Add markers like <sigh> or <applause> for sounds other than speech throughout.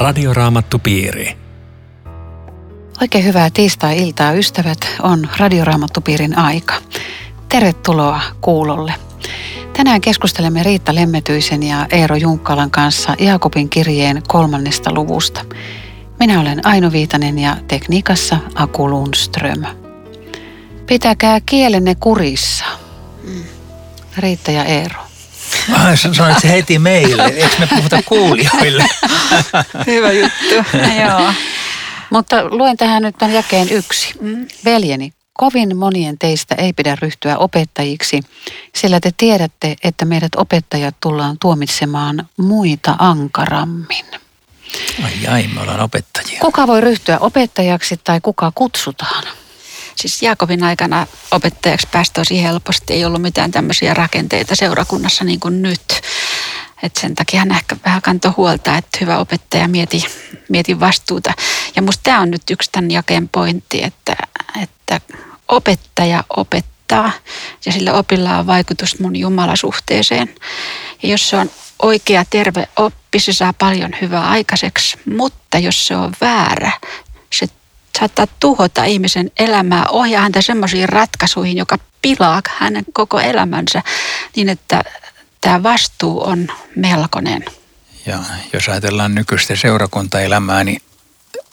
Radioraamattupiiri. Oikein hyvää tiistai-iltaa, ystävät. On Radioraamattupiirin aika. Tervetuloa kuulolle. Tänään keskustelemme Riitta Lemmetyisen ja Eero Junkkalan kanssa Jaakobin kirjeen kolmannesta luvusta. Minä olen Aino Viitanen ja tekniikassa Aku Lundström. Pitäkää kielenne kurissa. Riitta ja Eero. Ah, sanoit se heti meille, eikö me puhuta kuulijoille? <laughs> Hyvä juttu. Joo. Mutta luen tähän nyt tämän jakeen yksi. Mm. Veljeni, kovin monien teistä ei pidä ryhtyä opettajiksi, sillä te tiedätte, että meidät opettajat tullaan tuomitsemaan muita ankarammin. Ai ai, me ollaan opettajia. Kuka voi ryhtyä opettajaksi tai kuka kutsutaan? Siis Jaakobin aikana opettajaksi pääsi tosi helposti. Ei ollut mitään tämmöisiä rakenteita seurakunnassa niin kuin nyt. Et sen takia hän ehkä vähän kantoi huolta, että hyvä opettaja mieti, mieti vastuuta. Ja musta tämä on nyt yksi tämän jakeen pointti, että, että opettaja opettaa ja sillä opilla on vaikutus mun jumalasuhteeseen. Ja jos se on oikea, terve oppi, se saa paljon hyvää aikaiseksi, mutta jos se on väärä, se saattaa tuhota ihmisen elämää, ohjaa häntä semmoisiin ratkaisuihin, joka pilaa hänen koko elämänsä, niin että tämä vastuu on melkoinen. Ja jos ajatellaan nykyistä seurakuntaelämää, niin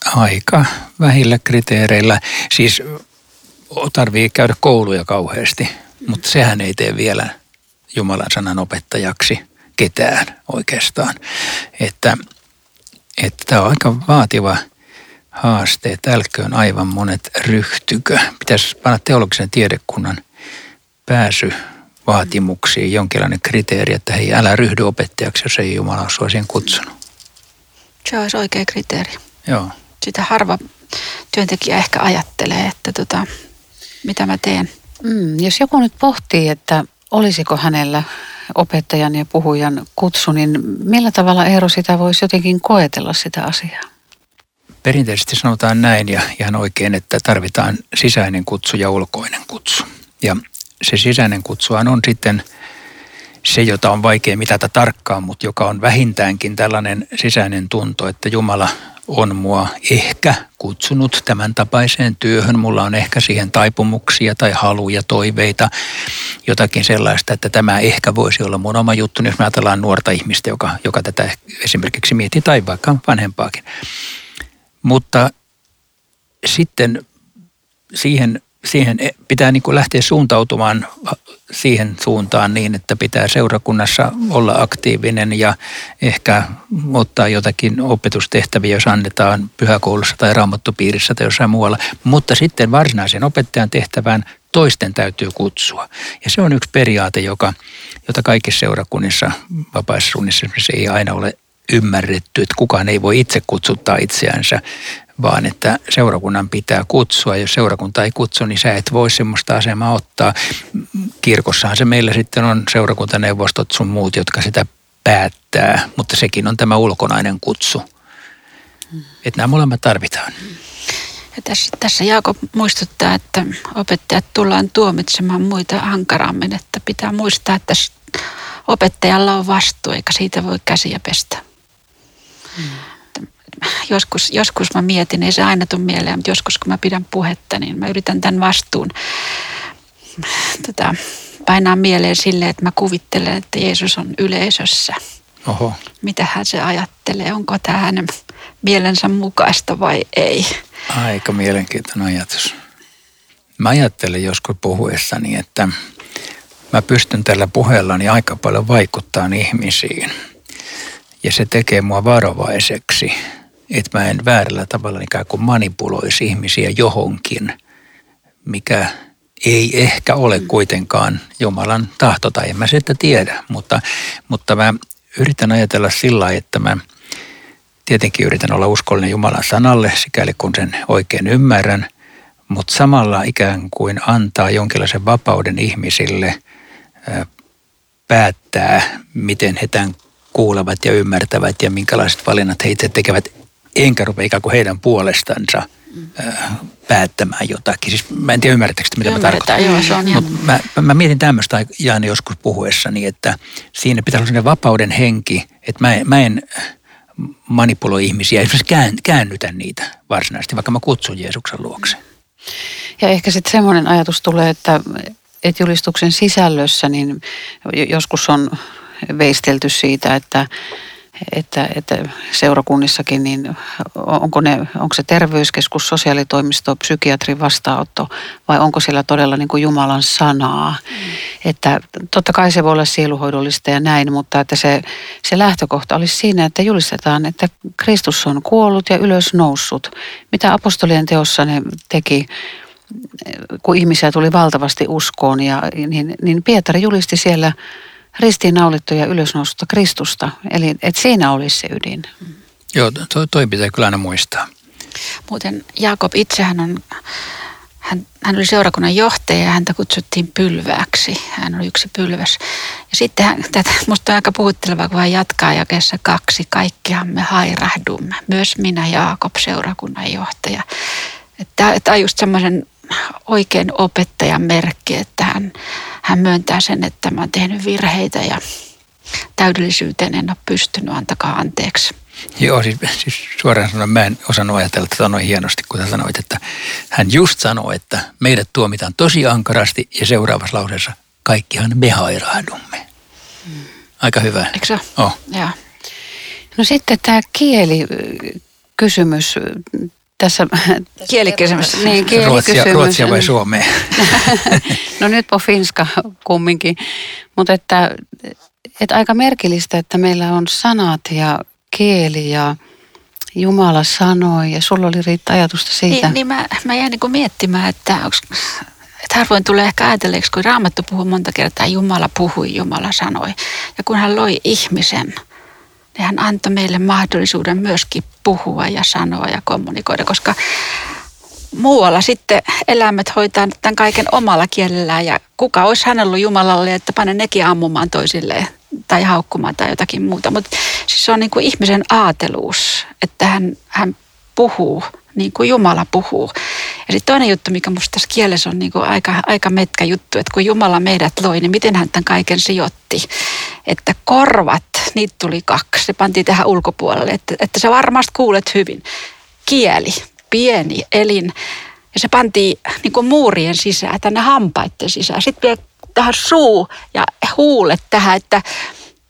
aika vähillä kriteereillä. Siis tarvii käydä kouluja kauheasti, mutta sehän ei tee vielä Jumalan sanan opettajaksi ketään oikeastaan. Että, että tämä on aika vaativa haaste, että älköön aivan monet ryhtykö. Pitäisi panna teologisen tiedekunnan pääsy vaatimuksiin jonkinlainen kriteeri, että hei, älä ryhdy opettajaksi, jos ei Jumala ole sua siihen kutsunut. Se olisi oikea kriteeri. Joo. Sitä harva työntekijä ehkä ajattelee, että tota, mitä mä teen. Mm, jos joku nyt pohtii, että olisiko hänellä opettajan ja puhujan kutsu, niin millä tavalla Eero sitä voisi jotenkin koetella sitä asiaa? Perinteisesti sanotaan näin ja ihan oikein, että tarvitaan sisäinen kutsu ja ulkoinen kutsu. Ja se sisäinen kutsuhan on sitten se, jota on vaikea mitata tarkkaan, mutta joka on vähintäänkin tällainen sisäinen tunto, että Jumala on mua ehkä kutsunut tämän tapaiseen työhön. Mulla on ehkä siihen taipumuksia tai haluja, toiveita, jotakin sellaista, että tämä ehkä voisi olla mun oma juttu, jos me ajatellaan nuorta ihmistä, joka, joka tätä esimerkiksi miettii, tai vaikka vanhempaakin. Mutta sitten siihen siihen pitää niin kuin lähteä suuntautumaan siihen suuntaan niin, että pitää seurakunnassa olla aktiivinen ja ehkä ottaa jotakin opetustehtäviä, jos annetaan pyhäkoulussa tai raamattopiirissä tai jossain muualla. Mutta sitten varsinaisen opettajan tehtävään toisten täytyy kutsua. Ja se on yksi periaate, joka, jota kaikissa seurakunnissa, vapaissa suunnissa ei aina ole ymmärretty, että kukaan ei voi itse kutsuttaa itseänsä, vaan että seurakunnan pitää kutsua. Jos seurakunta ei kutsu, niin sä et voi semmoista asemaa ottaa. Kirkossahan se meillä sitten on seurakuntaneuvostot sun muut, jotka sitä päättää, mutta sekin on tämä ulkonainen kutsu. Että nämä molemmat tarvitaan. Ja tässä, tässä Jaakob muistuttaa, että opettajat tullaan tuomitsemaan muita ankarammin, että pitää muistaa, että opettajalla on vastuu, eikä siitä voi käsiä pestä. Hmm joskus, joskus mä mietin, ei se aina tule mieleen, mutta joskus kun mä pidän puhetta, niin mä yritän tämän vastuun tota, painaa mieleen sille, että mä kuvittelen, että Jeesus on yleisössä. Oho. Mitä hän se ajattelee, onko tämä hänen mielensä mukaista vai ei. Aika mielenkiintoinen ajatus. Mä ajattelen joskus puhuessani, että mä pystyn tällä puheellani aika paljon vaikuttaa ihmisiin. Ja se tekee mua varovaiseksi että mä en väärällä tavalla ikään kuin manipuloisi ihmisiä johonkin, mikä ei ehkä ole kuitenkaan Jumalan tahto tai en mä sitä tiedä, mutta, mutta mä yritän ajatella sillä että mä tietenkin yritän olla uskollinen Jumalan sanalle, sikäli kun sen oikein ymmärrän, mutta samalla ikään kuin antaa jonkinlaisen vapauden ihmisille päättää, miten he tämän kuulevat ja ymmärtävät ja minkälaiset valinnat he itse tekevät enkä rupea ikään kuin heidän puolestansa äh, päättämään jotakin. Siis mä en tiedä ymmärrättekö mitä mä tarkoitan. Joo, se on ihan... Mut mä, mä, mietin tämmöistä Jaani joskus puhuessani, että siinä pitää olla sellainen vapauden henki, että mä mä en manipuloi ihmisiä, esimerkiksi käännytä niitä varsinaisesti, vaikka mä kutsun Jeesuksen luokse. Ja ehkä sitten semmoinen ajatus tulee, että, että julistuksen sisällössä niin joskus on veistelty siitä, että että, että seurakunnissakin, niin onko, ne, onko se terveyskeskus, sosiaalitoimisto, psykiatrin vastaanotto vai onko siellä todella niin kuin Jumalan sanaa. Mm. Että totta kai se voi olla sieluhoidollista ja näin, mutta että se, se lähtökohta olisi siinä, että julistetaan, että Kristus on kuollut ja ylös noussut. Mitä apostolien teossa ne teki, kun ihmisiä tuli valtavasti uskoon, ja, niin, niin Pietari julisti siellä – ristiinnaulittuja ylösnoususta Kristusta. Eli että siinä olisi se ydin. Joo, toi, toi pitää kyllä aina muistaa. Muuten Jaakob itsehän on, hän, hän oli seurakunnan johtaja ja häntä kutsuttiin pylvääksi. Hän oli yksi pylväs. Ja sitten hän, tätä, musta on aika puhuttelevaa, kun hän jatkaa jakeessa kaksi. Kaikkihan me hairahdumme. Myös minä Jaakob, seurakunnan johtaja. Tämä on just semmoisen oikein opettajan merkki, että hän, hän myöntää sen, että mä oon tehnyt virheitä ja täydellisyyteen en ole pystynyt, antakaa anteeksi. Joo, siis, siis suoraan sanoen mä en osannut ajatella tätä noin hienosti, kun sä sanoit, että hän just sanoi, että meidät tuomitaan tosi ankarasti ja seuraavassa lauseessa kaikkihan me hairahdumme. Aika hyvä. Eikö se oh. Joo. No sitten tämä kieli kysymys tässä... Kielikysymys. Niin, kielikysymys. Ruotsia, Ruotsia vai Suomea? <laughs> no nyt po finska kumminkin. Mutta että, että aika merkillistä, että meillä on sanat ja kieli ja Jumala sanoi ja sulla oli Riitta ajatusta siitä. Niin, niin mä, mä jäin niin miettimään, että, onks, että harvoin tulee ehkä ajatelleeksi, kun Raamattu puhuu monta kertaa, Jumala puhui, Jumala sanoi. Ja kun hän loi ihmisen, niin hän antoi meille mahdollisuuden myöskin puhua ja sanoa ja kommunikoida, koska muualla sitten eläimet hoitaa tämän kaiken omalla kielellään ja kuka olisi hän ollut Jumalalle, että pane nekin ammumaan toisilleen tai haukkumaan tai jotakin muuta. Mutta siis se on niin kuin ihmisen aateluus, että hän, hän puhuu niin kuin Jumala puhuu. Sitten toinen juttu, mikä musta tässä kielessä on niin kuin aika, aika metkä juttu, että kun Jumala meidät loi, niin miten hän tämän kaiken sijoitti. Että korvat, niitä tuli kaksi, se pantiin tähän ulkopuolelle, että, että sä varmasti kuulet hyvin. Kieli, pieni elin, ja se pantiin niin kuin muurien sisään, tänne hampaiden sisään. Sitten vielä tähän suu ja huulet tähän, että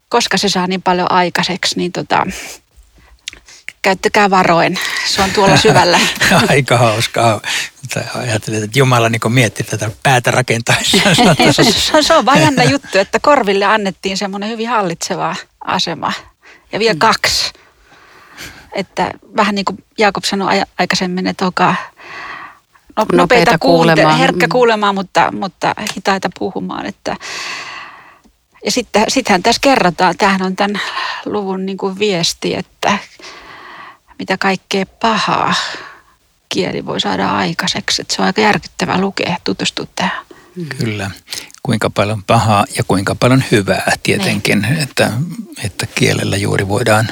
koska se saa niin paljon aikaiseksi, niin tota, käyttäkää varoin. Se on tuolla syvällä. <laughs> Aika hauskaa. Ajattelin, että Jumala niin mietti tätä päätä rakentaessa. se, se, se on vain jännä juttu, että korville annettiin semmoinen hyvin hallitseva asema. Ja vielä mm. kaksi. Että vähän niin kuin Jaakob sanoi aikaisemmin, että olkaa no, nopeita, nopeita kuulemaan. herkkä mm. kuulemaan, mutta, mutta hitaita puhumaan. Että, ja sitten, sittenhän tässä kerrotaan, tämähän on tämän luvun niin kuin viesti, että mitä kaikkea pahaa kieli voi saada aikaiseksi. Että se on aika järkyttävää lukea, tutustua tähän. Kyllä. Kuinka paljon pahaa ja kuinka paljon hyvää tietenkin, niin. että, että kielellä juuri voidaan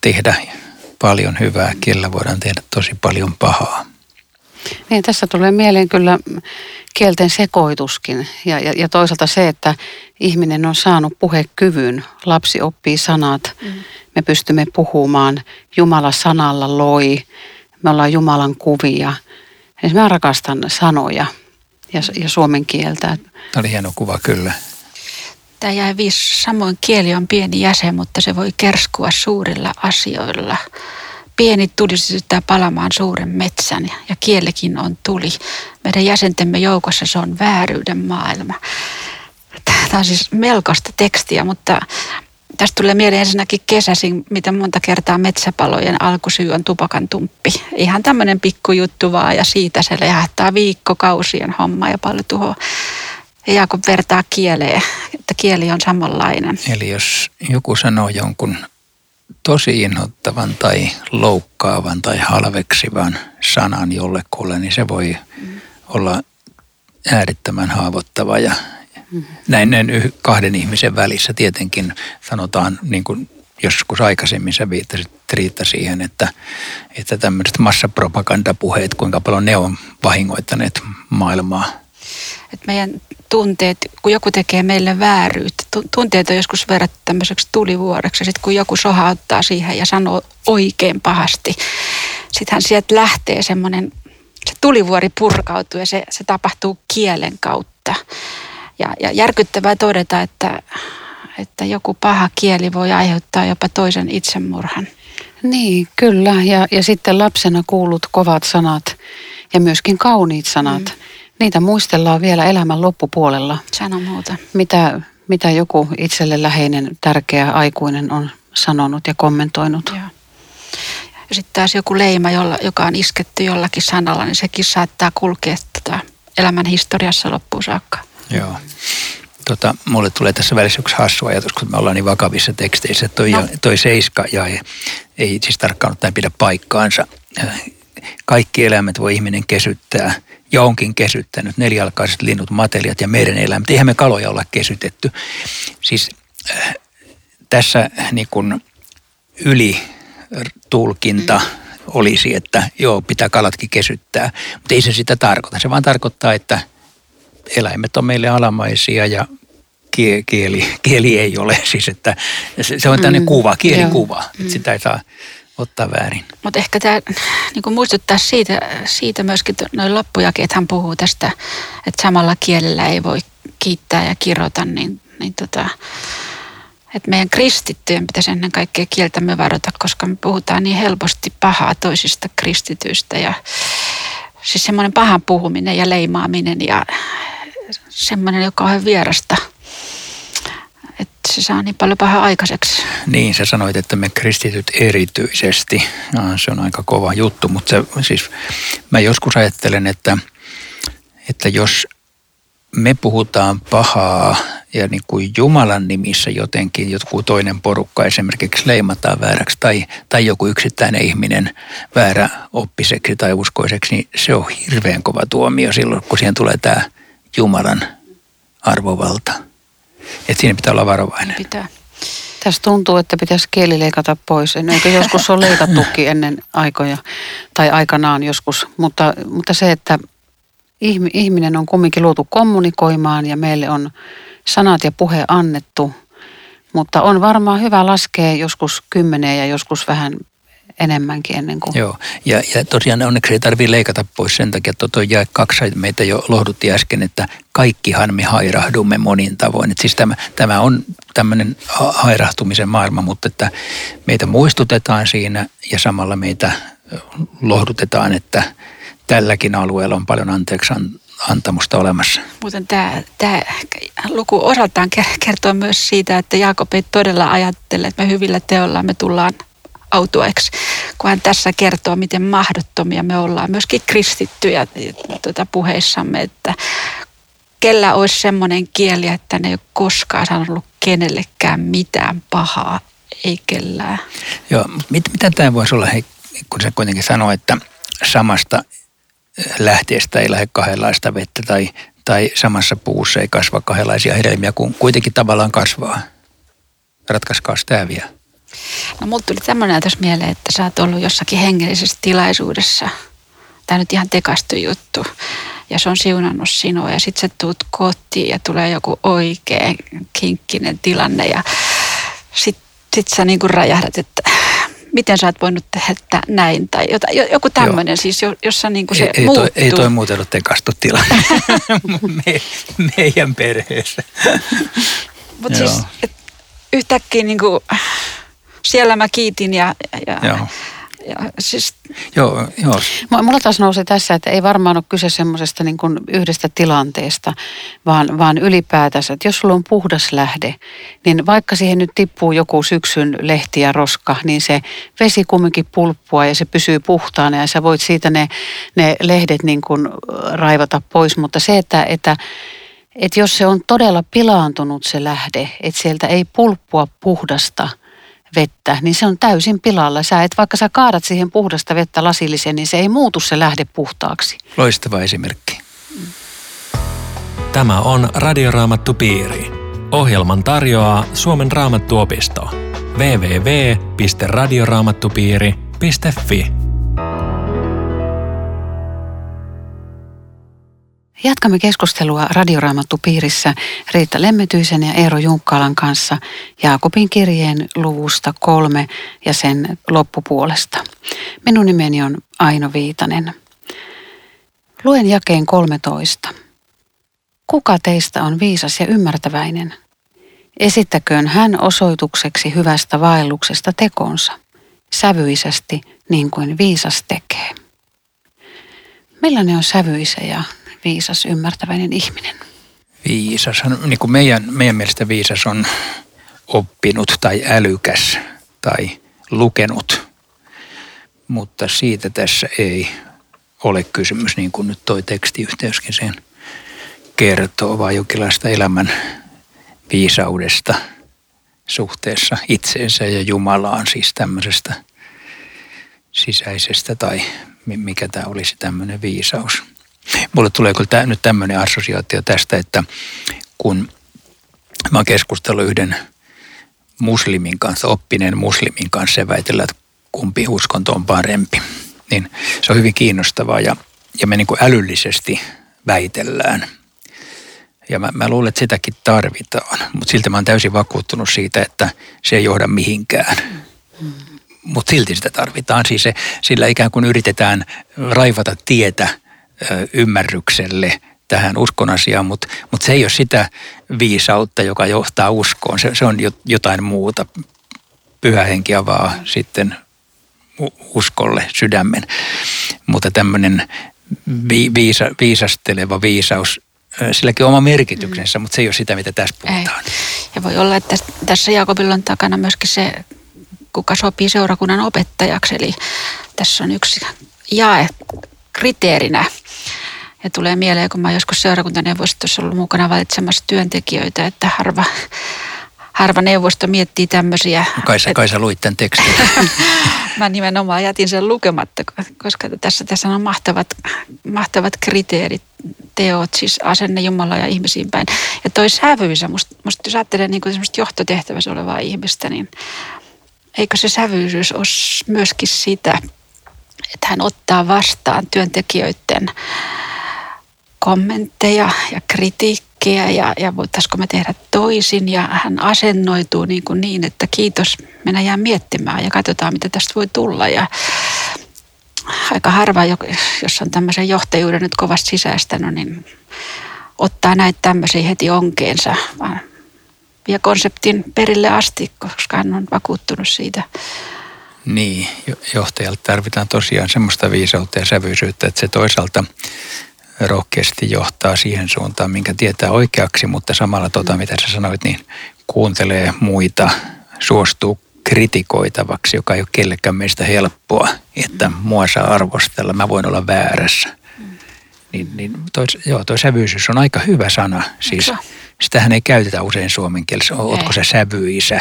tehdä paljon hyvää, kielellä voidaan tehdä tosi paljon pahaa. Niin, tässä tulee mieleen kyllä kielten sekoituskin ja, ja, ja toisaalta se, että ihminen on saanut puhekyvyn, lapsi oppii sanat, mm. Me pystymme puhumaan, Jumala sanalla loi, me ollaan Jumalan kuvia. Eli mä rakastan sanoja ja, ja suomen kieltä. Tämä oli hieno kuva kyllä. Tämä jäi viisi. Samoin kieli on pieni jäsen, mutta se voi kerskua suurilla asioilla pieni tuli sytyttää palamaan suuren metsän ja kielikin on tuli. Meidän jäsentemme joukossa se on vääryyden maailma. Tämä on siis melkoista tekstiä, mutta tästä tulee mieleen ensinnäkin kesäisin, miten monta kertaa metsäpalojen alkusyy on tupakan tumppi. Ihan tämmöinen pikkujuttu vaan ja siitä se lehähtää viikkokausien homma ja paljon tuhoa. Ja Jaakob vertaa kieleen, että kieli on samanlainen. Eli jos joku sanoo jonkun tosi inhottavan tai loukkaavan tai halveksivan sanan jollekulle, niin se voi mm. olla äärettömän haavoittava ja. Näin, näin kahden ihmisen välissä tietenkin sanotaan, niin kuin joskus aikaisemmin sä viittasit Riitta siihen, että, että tämmöiset massapropagandapuheet, kuinka paljon ne on vahingoittaneet maailmaa. Et meidän tunteet, kun joku tekee meille vääryyttä, tunteet on joskus verrattu tämmöiseksi tulivuoreksi. Sitten kun joku sohauttaa siihen ja sanoo oikein pahasti, sittenhän sieltä lähtee semmoinen, se tulivuori purkautuu ja se, se tapahtuu kielen kautta. Ja, ja järkyttävää todeta, että, että joku paha kieli voi aiheuttaa jopa toisen itsemurhan. Niin, kyllä. Ja, ja sitten lapsena kuulut kovat sanat ja myöskin kauniit sanat. Mm. Niitä muistellaan vielä elämän loppupuolella. Sano muuta. Mitä, mitä joku itselle läheinen, tärkeä aikuinen on sanonut ja kommentoinut. Joo. Ja sitten taas joku leima, jolla, joka on isketty jollakin sanalla, niin sekin saattaa kulkea tota elämän historiassa loppuun saakka. Joo. Tota, mulle tulee tässä välissä yksi hassu ajatus, kun me ollaan niin vakavissa teksteissä. Toi, no. toi seiska ja ei, ei siis tarkkaan ottaen pidä paikkaansa. Kaikki eläimet voi ihminen kesyttää ja onkin kesyttänyt. Nelialkaiset linnut, matelijat ja meren eläimet. Eihän me kaloja olla kesytetty. Siis äh, tässä niin kuin yli tulkinta mm. olisi, että joo, pitää kalatkin kesyttää. Mutta ei se sitä tarkoita. Se vaan tarkoittaa, että eläimet on meille alamaisia ja kieli, <laughs> kieli ei ole. Siis että se on tämmöinen mm, kuva, kielikuva. Mm. Sitä ei saa ottaa väärin. Mutta ehkä tämä niin muistuttaa siitä, siitä myöskin, noin hän puhuu tästä, että samalla kielellä ei voi kiittää ja kirjoita, niin, niin tota, että meidän kristittyjen pitäisi ennen kaikkea kieltämme varata, koska me puhutaan niin helposti pahaa toisista kristityistä ja siis semmoinen pahan puhuminen ja leimaaminen ja semmoinen, joka on vierasta – että se saa niin paljon pahaa aikaiseksi. Niin, sä sanoit, että me kristityt erityisesti, no, se on aika kova juttu, mutta se, siis mä joskus ajattelen, että, että jos me puhutaan pahaa ja niin kuin Jumalan nimissä jotenkin joku toinen porukka esimerkiksi leimataan vääräksi tai, tai joku yksittäinen ihminen väärä oppiseksi tai uskoiseksi, niin se on hirveän kova tuomio silloin, kun siihen tulee tämä Jumalan arvovalta. Että siinä pitää olla varovainen. Pitää. Tässä tuntuu, että pitäisi kieli leikata pois. Eikö joskus ole leikattukin ennen aikoja tai aikanaan joskus. Mutta, mutta se, että ihminen on kumminkin luotu kommunikoimaan ja meille on sanat ja puhe annettu. Mutta on varmaan hyvä laskea joskus kymmeneen ja joskus vähän enemmänkin ennen kuin... Joo, ja, ja tosiaan onneksi ei tarvitse leikata pois sen takia, että tuo jae kaksi meitä jo lohdutti äsken, että kaikkihan me hairahdumme monin tavoin. Et siis tämä, tämä on tämmöinen hairahtumisen maailma, mutta että meitä muistutetaan siinä ja samalla meitä lohdutetaan, että tälläkin alueella on paljon anteeksi antamusta olemassa. Muuten tämä, tämä luku osaltaan kertoo myös siitä, että Jaakob ei todella ajattele, että me hyvillä teolla me tullaan autueksi, kun hän tässä kertoo, miten mahdottomia me ollaan, myöskin kristittyjä tuota puheissamme, että kellä olisi semmoinen kieli, että ne ei ole koskaan sanonut kenellekään mitään pahaa, ei kellään. Joo, mit, mitä tämä voisi olla, hei, kun se kuitenkin sanoo, että samasta lähteestä ei lähde kahdenlaista vettä tai, tai samassa puussa ei kasva kahdenlaisia hedelmiä, kun kuitenkin tavallaan kasvaa. Ratkaiskaa tämä vielä. No mulla tuli tämmöinen ajatus mieleen, että sä oot ollut jossakin hengellisessä tilaisuudessa. Tämä nyt ihan tekastu juttu. Ja se on siunannut sinua ja sitten sä tuut kotiin ja tulee joku oikein kinkkinen tilanne ja sitten sit sä niinku räjähdät, että miten sä oot voinut tehdä näin tai jota, joku tämmöinen siis, jossa niinku se ei, ei muuttuu. Toi, ei toi muuten ole tekastu tilanne <laughs> Me, meidän perheessä. Mutta siis et, yhtäkkiä niinku, siellä mä kiitin ja, ja, Joo. ja siis... Joo, joo. Mulla taas nousee tässä, että ei varmaan ole kyse semmoisesta niin kuin yhdestä tilanteesta, vaan, vaan ylipäätänsä, että jos sulla on puhdas lähde, niin vaikka siihen nyt tippuu joku syksyn lehti ja roska, niin se vesi kumminkin pulppua ja se pysyy puhtaana ja sä voit siitä ne, ne lehdet niin kuin raivata pois, mutta se, että, että että jos se on todella pilaantunut se lähde, että sieltä ei pulppua puhdasta – vettä, niin se on täysin pilalla. Sä et, vaikka sä kaadat siihen puhdasta vettä lasillisen, niin se ei muutu se lähde puhtaaksi. Loistava esimerkki. Tämä on Radioraamattu Piiri. Ohjelman tarjoaa Suomen raamattuopisto. www.radioraamattupiiri.fi Jatkamme keskustelua Radioraamattupiirissä Riitta Lemmetyisen ja Eero Junkkalan kanssa Jaakobin kirjeen luvusta kolme ja sen loppupuolesta. Minun nimeni on Aino Viitanen. Luen jakeen 13. Kuka teistä on viisas ja ymmärtäväinen? Esittäköön hän osoitukseksi hyvästä vaelluksesta tekonsa, sävyisesti niin kuin viisas tekee. Millainen on sävyisä ja viisas, ymmärtäväinen ihminen? Viisas, niin kuin meidän, meidän mielestä viisas on oppinut tai älykäs tai lukenut, mutta siitä tässä ei ole kysymys, niin kuin nyt toi tekstiyhteyskin sen kertoo, vaan jonkinlaista elämän viisaudesta suhteessa itseensä ja Jumalaan, siis tämmöisestä sisäisestä tai mikä tämä olisi tämmöinen viisaus. Mulle tulee kyllä nyt tämmöinen assosiaatio tästä, että kun mä oon keskustellut yhden muslimin kanssa, oppineen muslimin kanssa ja väitellään, että kumpi uskonto on parempi, niin se on hyvin kiinnostavaa ja, ja me niin kuin älyllisesti väitellään. Ja mä, mä luulen, että sitäkin tarvitaan, mutta silti mä oon täysin vakuuttunut siitä, että se ei johda mihinkään. Mm. Mutta silti sitä tarvitaan. Siis se, sillä ikään kuin yritetään raivata tietä ymmärrykselle tähän uskon asiaan, mutta, mutta se ei ole sitä viisautta, joka johtaa uskoon. Se, se on jotain muuta. Pyhä henki avaa sitten uskolle sydämen. Mutta tämmöinen vi, viisa, viisasteleva viisaus, silläkin on oma merkityksensä, mm. mutta se ei ole sitä, mitä tässä puhutaan. Ei. Ja voi olla, että tässä Jaakobilla on takana myöskin se, kuka sopii seurakunnan opettajaksi. Eli tässä on yksi jae kriteerinä. Ja tulee mieleen, kun mä joskus seurakuntaneuvostossa ollut mukana valitsemassa työntekijöitä, että harva, harva neuvosto miettii tämmöisiä. Kaisa, Kaisa luit tämän tekstin. <laughs> mä nimenomaan jätin sen lukematta, koska tässä, tässä on mahtavat, mahtavat kriteerit, teot, siis asenne Jumala ja ihmisiin päin. Ja toi sävyysä, musta, musta jos ajattelee niin johtotehtävässä olevaa ihmistä, niin eikö se sävyisyys ole myöskin sitä, että hän ottaa vastaan työntekijöiden kommentteja ja kritiikkiä ja, ja voitaisiko me tehdä toisin. Ja hän asennoituu niin, kuin niin että kiitos, mennään jää miettimään ja katsotaan mitä tästä voi tulla. Ja aika harva, jos on tämmöisen johtajuuden nyt kovasti sisäistänyt, niin ottaa näitä tämmöisiä heti onkeensa, vaan vie konseptin perille asti, koska hän on vakuuttunut siitä niin, johtajalta tarvitaan tosiaan semmoista viisautta ja sävyisyyttä, että se toisaalta rohkeasti johtaa siihen suuntaan, minkä tietää oikeaksi, mutta samalla tota, mitä sä sanoit, niin kuuntelee muita, suostuu kritikoitavaksi, joka ei ole kellekään meistä helppoa, että mua saa arvostella, mä voin olla väärässä. Niin, niin toi, joo, toi sävyisyys on aika hyvä sana. Siis, sitähän ei käytetä usein suomen kielessä. Ootko se sävyisä?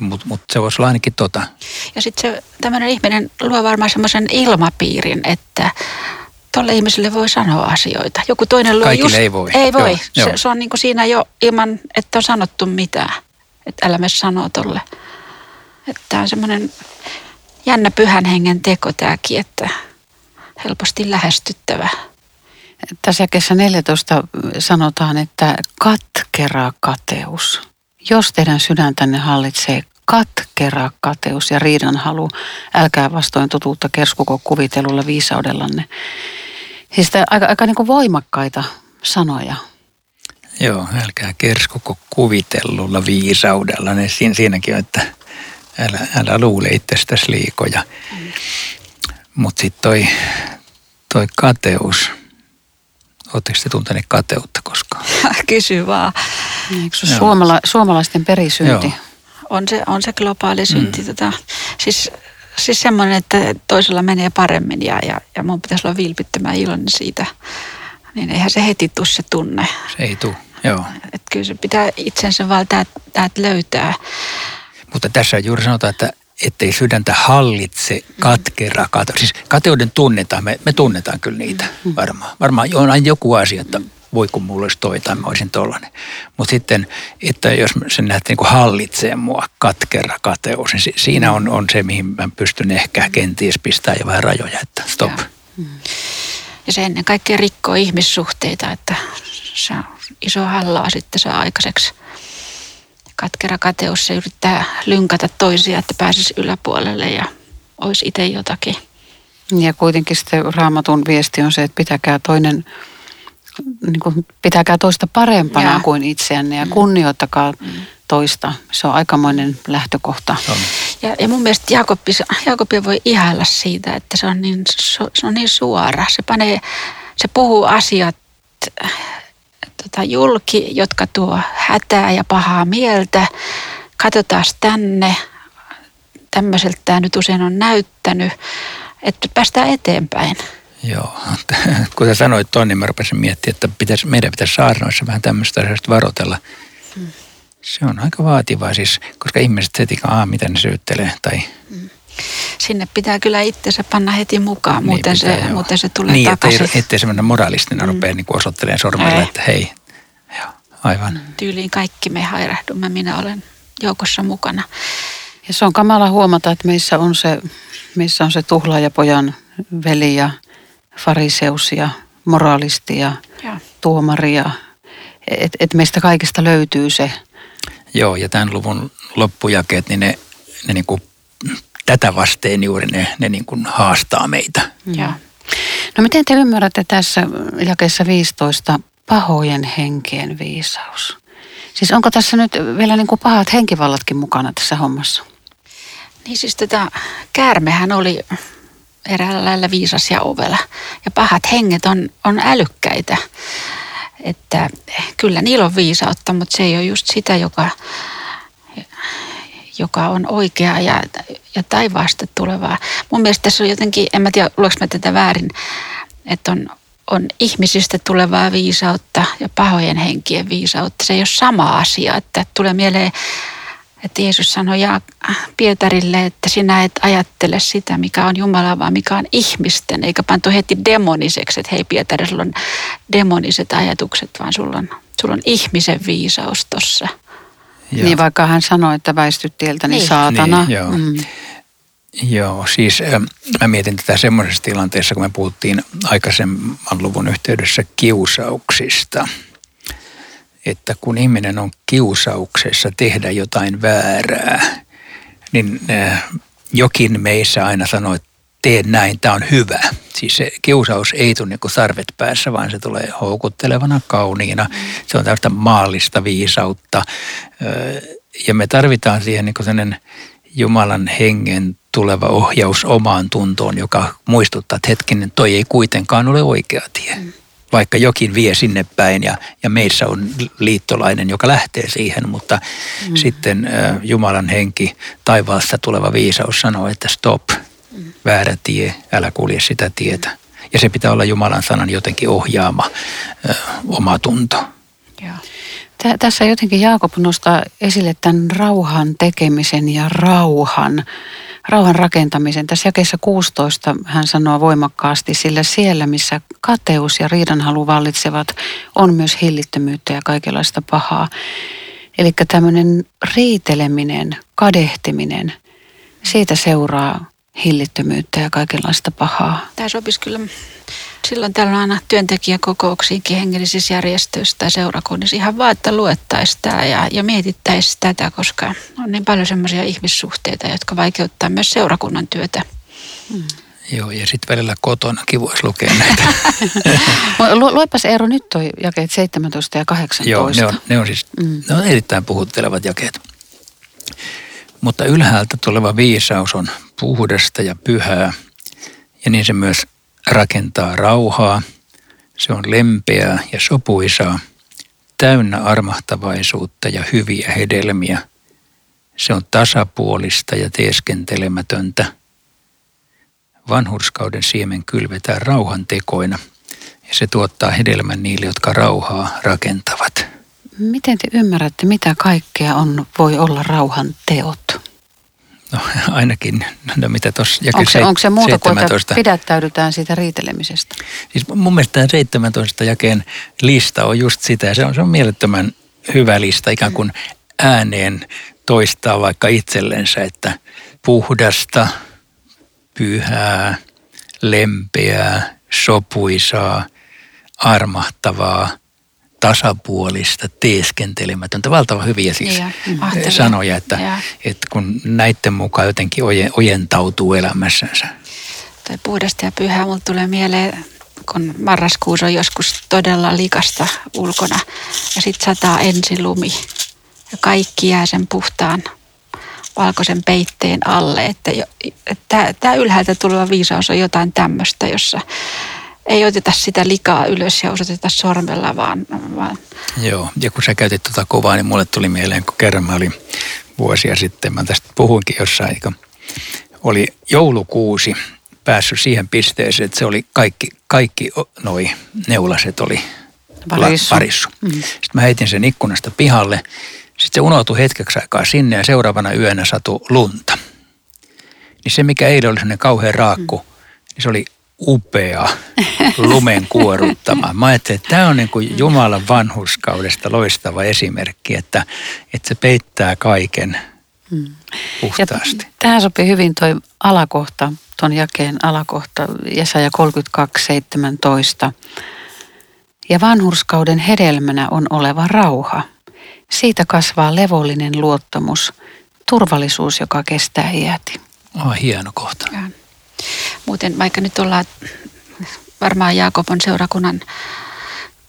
Mutta mut se voisi olla ainakin tota. Ja sitten se tämmöinen ihminen luo varmaan semmoisen ilmapiirin, että tuolle ihmiselle voi sanoa asioita. Joku toinen luo Kaikille just, ei voi. Ei voi. Joo, se, joo. se on niin kuin siinä jo ilman, että on sanottu mitään. Että älä me sanoa tolle. Että tämä on semmoinen jännä pyhän hengen teko tämäkin, että helposti lähestyttävä. Tässä jakeessa 14 sanotaan, että katkera kateus jos teidän sydäntänne hallitsee katkera kateus ja riidanhalu, älkää vastoin totuutta kerskuko kuvitelulla viisaudellanne. Siis aika, aika niin kuin voimakkaita sanoja. Joo, älkää kerskuko kuvitellulla viisaudella. Ne siinä, siinäkin on, että älä, älä luule itsestäsi liikoja. Mm. Mutta sitten toi, toi kateus – Oletteko te tunteneet kateutta koskaan? <laughs> Kysy vaan. Eikö se suomala, suomalaisten perisynti? Joo. On se, on se globaali synti. Mm. Tota, siis, siis semmoinen, että toisella menee paremmin ja, ja, ja mun pitäisi olla vilpittömän iloinen siitä. Niin eihän se heti tuu se tunne. Se ei tule, joo. Et kyllä se pitää itsensä vaan täältä löytää. Mutta tässä juuri sanotaan, että ettei sydäntä hallitse katkera kate. Siis kateuden tunnetaan, me, me tunnetaan kyllä niitä varmaan. Varmaan on aina joku asia, että voi kun mulla olisi toi tai mä olisin tollainen. Mutta sitten, että jos sen näette niin hallitsee mua katkera kateus, niin siinä on, on se, mihin mä pystyn ehkä kenties pistämään jo vähän rajoja, että stop. Ja, Ja se ennen kaikkea rikkoo ihmissuhteita, että se on iso hallaa sitten saa aikaiseksi. Katkera kateus se yrittää lynkata toisia, että pääsisi yläpuolelle ja olisi itse jotakin. Ja kuitenkin sitten raamatun viesti on se, että pitäkää toinen, niin kuin, pitäkää toista parempana Joo. kuin itseänne ja kunnioittakaa toista. Se on aikamoinen lähtökohta. On. Ja, ja mun mielestä Jaakobi, Jaakobia voi ihailla siitä, että se on niin, su- se on niin suora. Se, panee, se puhuu asiat äh, tota, julki, jotka tuo hätää ja pahaa mieltä. Katsotaan tänne. Tämmöiseltä tämä nyt usein on näyttänyt, että päästään eteenpäin. Joo, <laughs> kun sä sanoit ton, niin mä rupesin miettimään, että pitäisi, meidän pitäisi saarnoissa vähän tämmöistä asioista varotella. Se on aika vaativaa siis, koska ihmiset heti, aa, mitä ne syyttelee, tai Sinne pitää kyllä itsensä panna heti mukaan, muuten, niin se, pitää, joo. muuten se tulee niin, takaisin. Ettei, ettei semmoinen moralistinen mm. rupea niin osoittelemaan sormella, Ei. että hei, joo, aivan. Mm. Tyyliin kaikki me hairahdumme, minä olen joukossa mukana. Ja se on kamala huomata, että meissä on se, meissä on se tuhlaajapojan veli ja fariseus ja moraalisti ja Joo. tuomari. Ja, et, et meistä kaikista löytyy se. Joo, ja tämän luvun loppujakeet, niin ne, ne niin kuin, tätä vasteen juuri ne, ne niin kuin haastaa meitä. Joo. No miten te ymmärrätte tässä jakeessa 15 pahojen henkien viisaus? Siis onko tässä nyt vielä niin kuin pahat henkivallatkin mukana tässä hommassa? Niin siis tota, käärmehän oli eräällä lailla viisas ja ovela. Ja pahat henget on, on älykkäitä. Että kyllä niillä on viisautta, mutta se ei ole just sitä, joka, joka on oikea ja, ja taivaasta tulevaa. Mun mielestä tässä on jotenkin, en mä tiedä, lueks mä tätä väärin, että on, on ihmisistä tulevaa viisautta ja pahojen henkien viisautta. Se ei ole sama asia, että tulee mieleen että Jeesus sanoi ja Pietarille, että sinä et ajattele sitä, mikä on Jumala, vaan mikä on ihmisten, eikä pantu heti demoniseksi, että hei Pietari, sulla on demoniset ajatukset, vaan sulla on, sulla on ihmisen viisaus tossa. Ja, Niin vaikka hän sanoi, että väistyt tieltä, niin, Niin. saatana. Niin, joo. Mm. Joo, siis äh, mä mietin tätä semmoisessa tilanteessa, kun me puhuttiin aikaisemman luvun yhteydessä kiusauksista. Että kun ihminen on kiusauksessa tehdä jotain väärää, niin äh, jokin meissä aina sanoo, että tee näin, tämä on hyvä. Siis se kiusaus ei tule niin sarvet päässä, vaan se tulee houkuttelevana, kauniina. Se on tällaista maallista viisautta. Ö, Ja me tarvitaan siihen niin sellainen Jumalan hengen tuleva ohjaus omaan tuntoon, joka muistuttaa, että hetkinen, toi ei kuitenkaan ole oikea tie. Vaikka jokin vie sinne päin ja, ja meissä on liittolainen, joka lähtee siihen, mutta mm. sitten äh, Jumalan henki, taivaasta tuleva viisaus sanoo, että stop, väärä tie, älä kulje sitä tietä. Ja se pitää olla Jumalan sanan jotenkin ohjaama äh, oma tunto. Joo. Tä- Tässä jotenkin Jaakob nostaa esille tämän rauhan tekemisen ja rauhan, rauhan rakentamisen. Tässä jakeessa 16 hän sanoo voimakkaasti, sillä siellä missä kateus ja riidanhalu vallitsevat, on myös hillittömyyttä ja kaikenlaista pahaa. Eli tämmöinen riiteleminen, kadehtiminen, siitä seuraa hillittömyyttä ja kaikenlaista pahaa. Tämä sopisi kyllä silloin tällöin aina työntekijäkokouksiinkin hengellisissä järjestöissä tai seurakunnissa ihan vaan, että luettaisiin tämä ja, ja mietittäisiin tätä, koska on niin paljon semmoisia ihmissuhteita, jotka vaikeuttaa myös seurakunnan työtä. Joo, ja sitten välillä kotonakin voisi lukea näitä. <laughs> Luepas Eero nyt toi jakeet 17 ja 18. Joo, ne on, ne on siis Mm. ne on erittäin puhuttelevat jakeet. Mutta ylhäältä tuleva viisaus on puhdasta ja pyhää, ja niin se myös rakentaa rauhaa. Se on lempeää ja sopuisaa, täynnä armahtavaisuutta ja hyviä hedelmiä. Se on tasapuolista ja teeskentelemätöntä. Vanhurskauden siemen kylvetään rauhan tekoina, ja se tuottaa hedelmän niille, jotka rauhaa rakentavat. Miten te ymmärrätte, mitä kaikkea on, voi olla rauhan teot? No <laughs> ainakin, no mitä tuossa Onko se, onko se muuta kuin, että 17. pidättäydytään siitä riitelemisestä? Siis mun mielestä tämä 17 jakeen lista on just sitä, ja se on, se on mielettömän hyvä lista, ikään kuin ääneen toistaa vaikka itsellensä, että puhdasta, pyhää, lempeää, sopuisaa, armahtavaa, tasapuolista, teeskentelemätöntä. Valtavan hyviä siis Ja, mm. mahtavia. sanoja, että, Ja. että kun näiden mukaan jotenkin oje- ojentautuu elämässänsä. Toi puhdasta ja pyhää, mulle tulee mieleen, kun marraskuussa on joskus todella likasta ulkona ja sitten sataa ensi lumi ja kaikki jää sen puhtaan valkoisen peitteen alle. Että, että tämä ylhäältä tuleva viisaus on jotain tämmöistä, jossa ei oteta sitä likaa ylös ja osoiteta sormella, vaan, vaan Joo, ja kun sä käytit tuota kovaa, niin mulle tuli mieleen, kun kerran mä olin vuosia sitten, mä tästä puhuinkin jossain, kun oli joulukuusi päässyt siihen pisteeseen, että se oli kaikki, kaikki noi neulaset oli Varissu. La, varissu. Mm. Sitten mä heitin sen ikkunasta pihalle, sitten se unohtui hetkeksi aikaa sinne ja seuraavana yönä satui lunta. Niin se, mikä eilen oli sellainen kauhean raakku, mm. niin se oli upea lumen kuoruttama. Mä ajattelin, että tämä on niin kuin Jumalan vanhuskaudesta loistava esimerkki, että, että se peittää kaiken puhtaasti. Ja tähän sopii hyvin toi alakohta, ton jakeen alakohta, Jesaja 32, 17. Ja vanhurskauden hedelmänä on oleva rauha. Siitä kasvaa levollinen luottamus, turvallisuus, joka kestää iäti. Oh, hieno kohta. Ja muuten vaikka nyt ollaan varmaan Jaakobon seurakunnan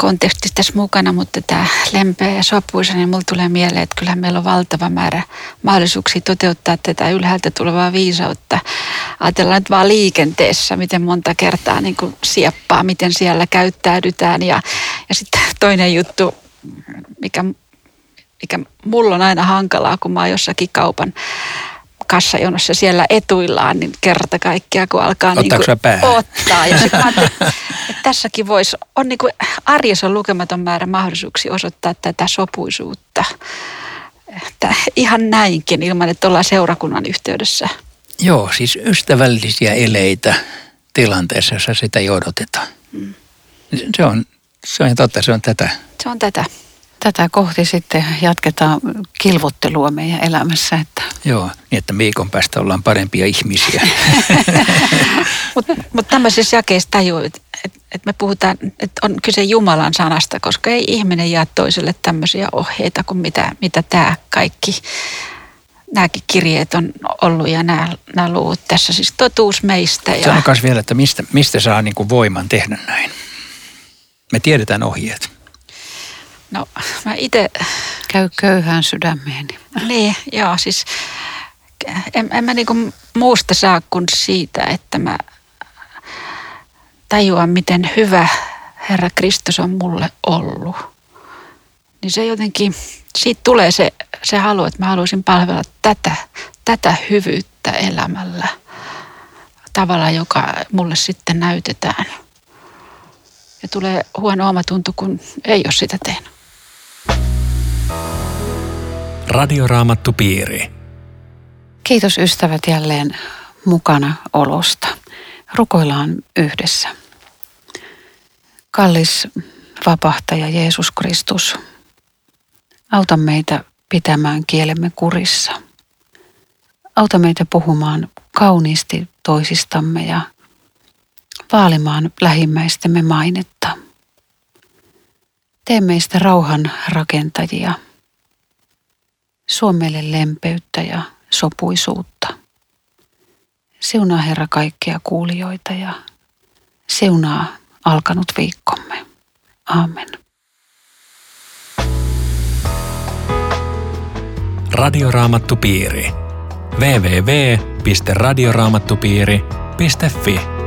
kontekstissa tässä mukana, mutta tämä lempeä ja sopuisa, niin mulla tulee mieleen, että kyllä meillä on valtava määrä mahdollisuuksia toteuttaa tätä ylhäältä tulevaa viisautta. Ajatellaan nyt vaan liikenteessä, miten monta kertaa niin kuin sieppaa, miten siellä käyttäydytään. Ja, ja sitten toinen juttu, mikä, mikä mulla on aina hankalaa, kun mä oon jossakin kaupan kassajonossa siellä etuillaan, niin kerta kaikkiaan, kun alkaa Ottaako niin päähän? ottaa. Ja sitten mä <laughs> että tässäkin voisi, on niin kuin arjessa on lukematon määrä mahdollisuuksia osoittaa tätä sopuisuutta. Että ihan näinkin ilman, että ollaan seurakunnan yhteydessä. Joo, siis ystävällisiä eleitä tilanteessa, jossa sitä ei odoteta. Mm. Se on, se on totta, se on tätä. Se on tätä. Tätä kohti sitten jatketaan kilvottelua meidän elämässä, että Joo, niin että viikon päästä ollaan parempia ihmisiä. Mutta <laughs> mut tämmöisissä jakeissa tajuu, että et, et me puhutaan, että on kyse Jumalan sanasta, koska ei ihminen jää toiselle tämmöisiä ohjeita kuin mitä, mitä tämä kaikki, nämäkin kirjeet on ollut ja nämä, nämä luvut tässä. Siis totuus meistä. Ja, Sanokas vielä, että mistä, mistä saa niin kuin voiman tehdä näin? Me tiedetään ohjeet. No mä itse käy köyhään sydämeeni. Niin, joo, siis en, en mä niinku muusta saa kuin siitä, että mä tajuan, miten hyvä Herra Kristus on mulle ollut. Niin se jotenkin, siitä tulee se, se halu, että mä haluaisin palvella tätä, tätä hyvyyttä elämällä tavalla, joka mulle sitten näytetään. Ja tulee huono omatunto, kun ei ole sitä tehnyt. Radioraamattupiiri. Kiitos ystävät jälleen mukana olosta. Rukoillaan yhdessä. Kallis vapahtaja Jeesus Kristus, auta meitä pitämään kielemme kurissa. Auta meitä puhumaan kauniisti toisistamme ja vaalimaan lähimmäistemme mainetta. Tee meistä rauhan rakentajia. Suo meille lempeyttä ja sopuisuutta. Siunaa Herra kaikkia kuulijoita ja siunaa alkanut viikkomme. Aamen. Radioraamattupiiri. www.radioraamattupiiri.fi